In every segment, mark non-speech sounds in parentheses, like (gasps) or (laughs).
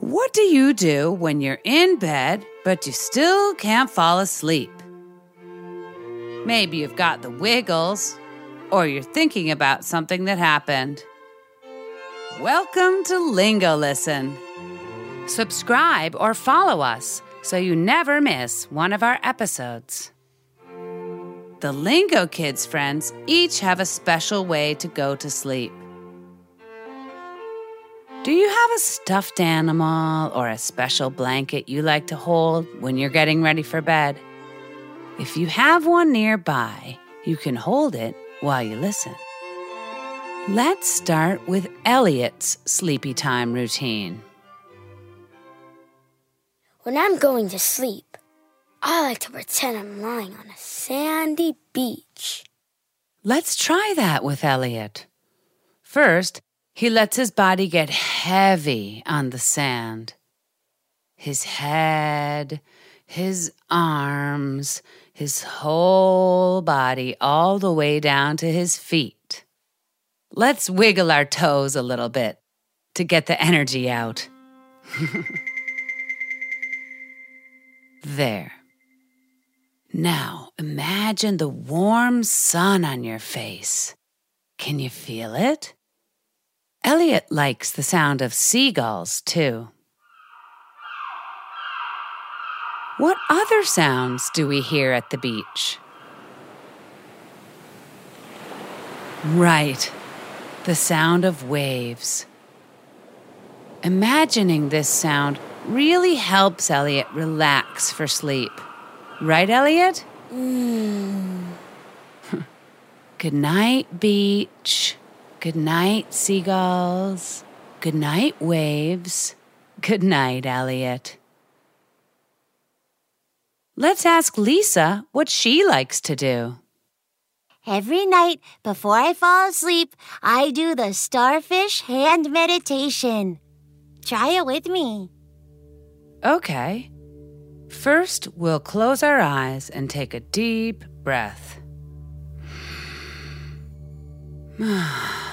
What do you do when you're in bed but you still can't fall asleep? Maybe you've got the wiggles, or you're thinking about something that happened. Welcome to Lingo Listen. Subscribe or follow us so you never miss one of our episodes. The Lingokids friends each have a special way to go to sleep. Do you have a stuffed animal or a special blanket you like to hold when you're getting ready for bed? If you have one nearby, you can hold it while you listen. Let's start with Elliot's sleepy time routine. When I'm going to sleep, I like to pretend I'm lying on a sandy beach. Let's try that with Elliot. First, he lets his body get heavy on the sand. His head, his arms, his whole body, all the way down to his feet. Let's wiggle our toes a little bit to get the energy out. (laughs) there. Now imagine the warm sun on your face. Can you feel it? Elliot likes the sound of seagulls, too. What other sounds do we hear at the beach? Right, the sound of waves. Imagining this sound really helps Elliot relax for sleep. Right, Elliot? Mm. (laughs) Good night, beach. Good night, seagulls. Good night, waves. Good night, Elliot. Let's ask Lisa what she likes to do. Every night before I fall asleep, I do the starfish hand meditation. Try it with me. Okay. First, we'll close our eyes and take a deep breath. (sighs) (sighs)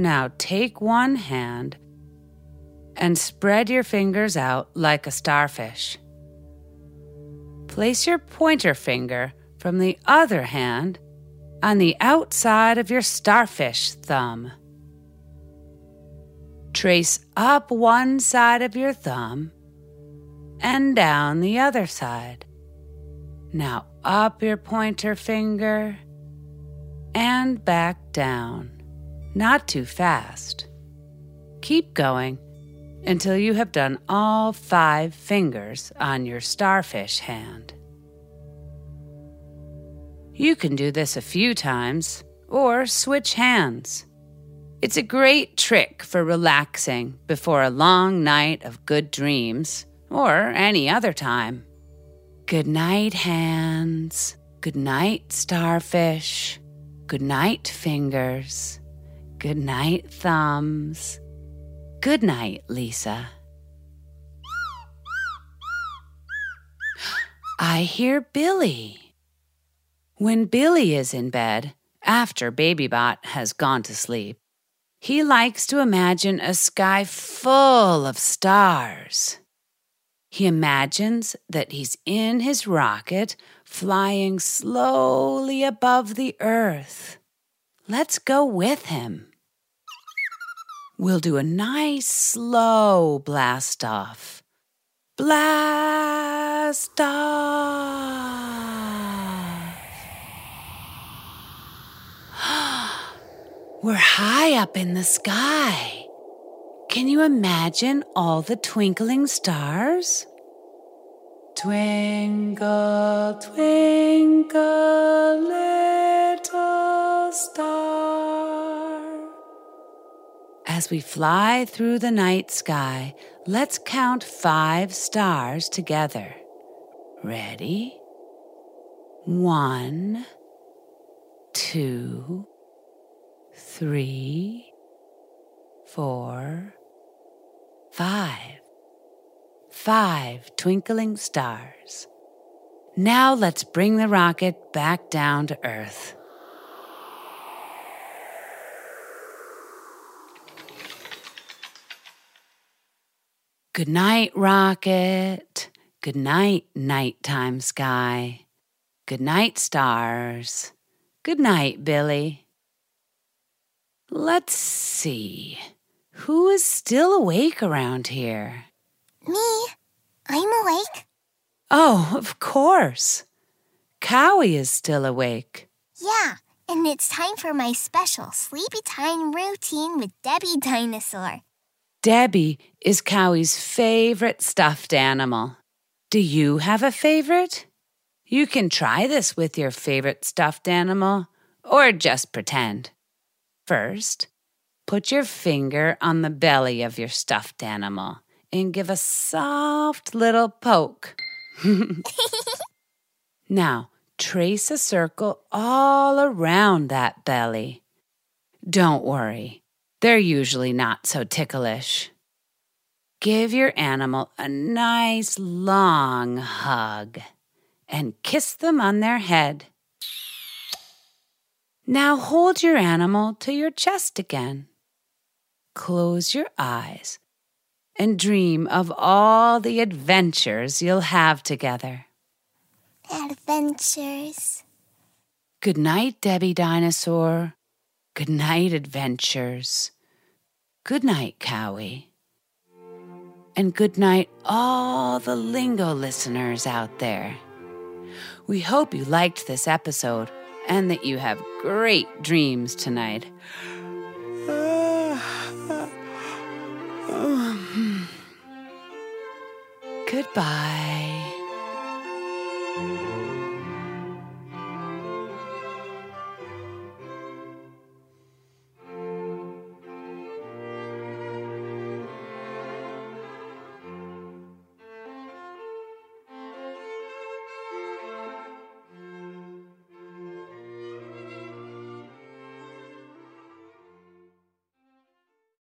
Now take one hand and spread your fingers out like a starfish. Place your pointer finger from the other hand on the outside of your starfish thumb. Trace up one side of your thumb and down the other side. Now up your pointer finger and back down not too fast. Keep going until you have done all five fingers on your starfish hand. You can do this a few times or switch hands. It's a great trick for relaxing before a long night of good dreams or any other time. Good night, hands. Good night, starfish. Good night, fingers. Good night, thumbs. Good night, Lisa. I hear Billy. When Billy is in bed, after Babybot has gone to sleep, he likes to imagine a sky full of stars. He imagines that he's in his rocket flying slowly above the earth. Let's go with him. We'll do a nice slow blast off. Blast off. (gasps) We're high up in the sky. Can you imagine all the twinkling stars? Twinkle, twinkle, little star. As we fly through the night sky, let's count five stars together. Ready? One, two, three, four, five. Five twinkling stars. Now let's bring the rocket back down to Earth. Good night, rocket. Good night, nighttime sky. Good night, stars. Good night, Billy. Let's see. Who is still awake around here? Me? I'm awake. Oh, of course. Cowy is still awake. Yeah, and it's time for my special sleepy time routine with Debbie Dinosaur. Debbie is Cowy's favorite stuffed animal. Do you have a favorite? You can try this with your favorite stuffed animal, or just pretend. First, put your finger on the belly of your stuffed animal and give a soft little poke. (laughs) now, trace a circle all around that belly. Don't worry, they're usually not so ticklish. Give your animal a nice long hug and kiss them on their head. Now hold your animal to your chest again. Close your eyes and dream of all the adventures you'll have together. Adventures. Good night, Debbie Dinosaur. Good night, adventures. Good night, Cowy. And good night, all the lingo listeners out there. We hope you liked this episode and that you have great dreams tonight. (sighs) Goodbye.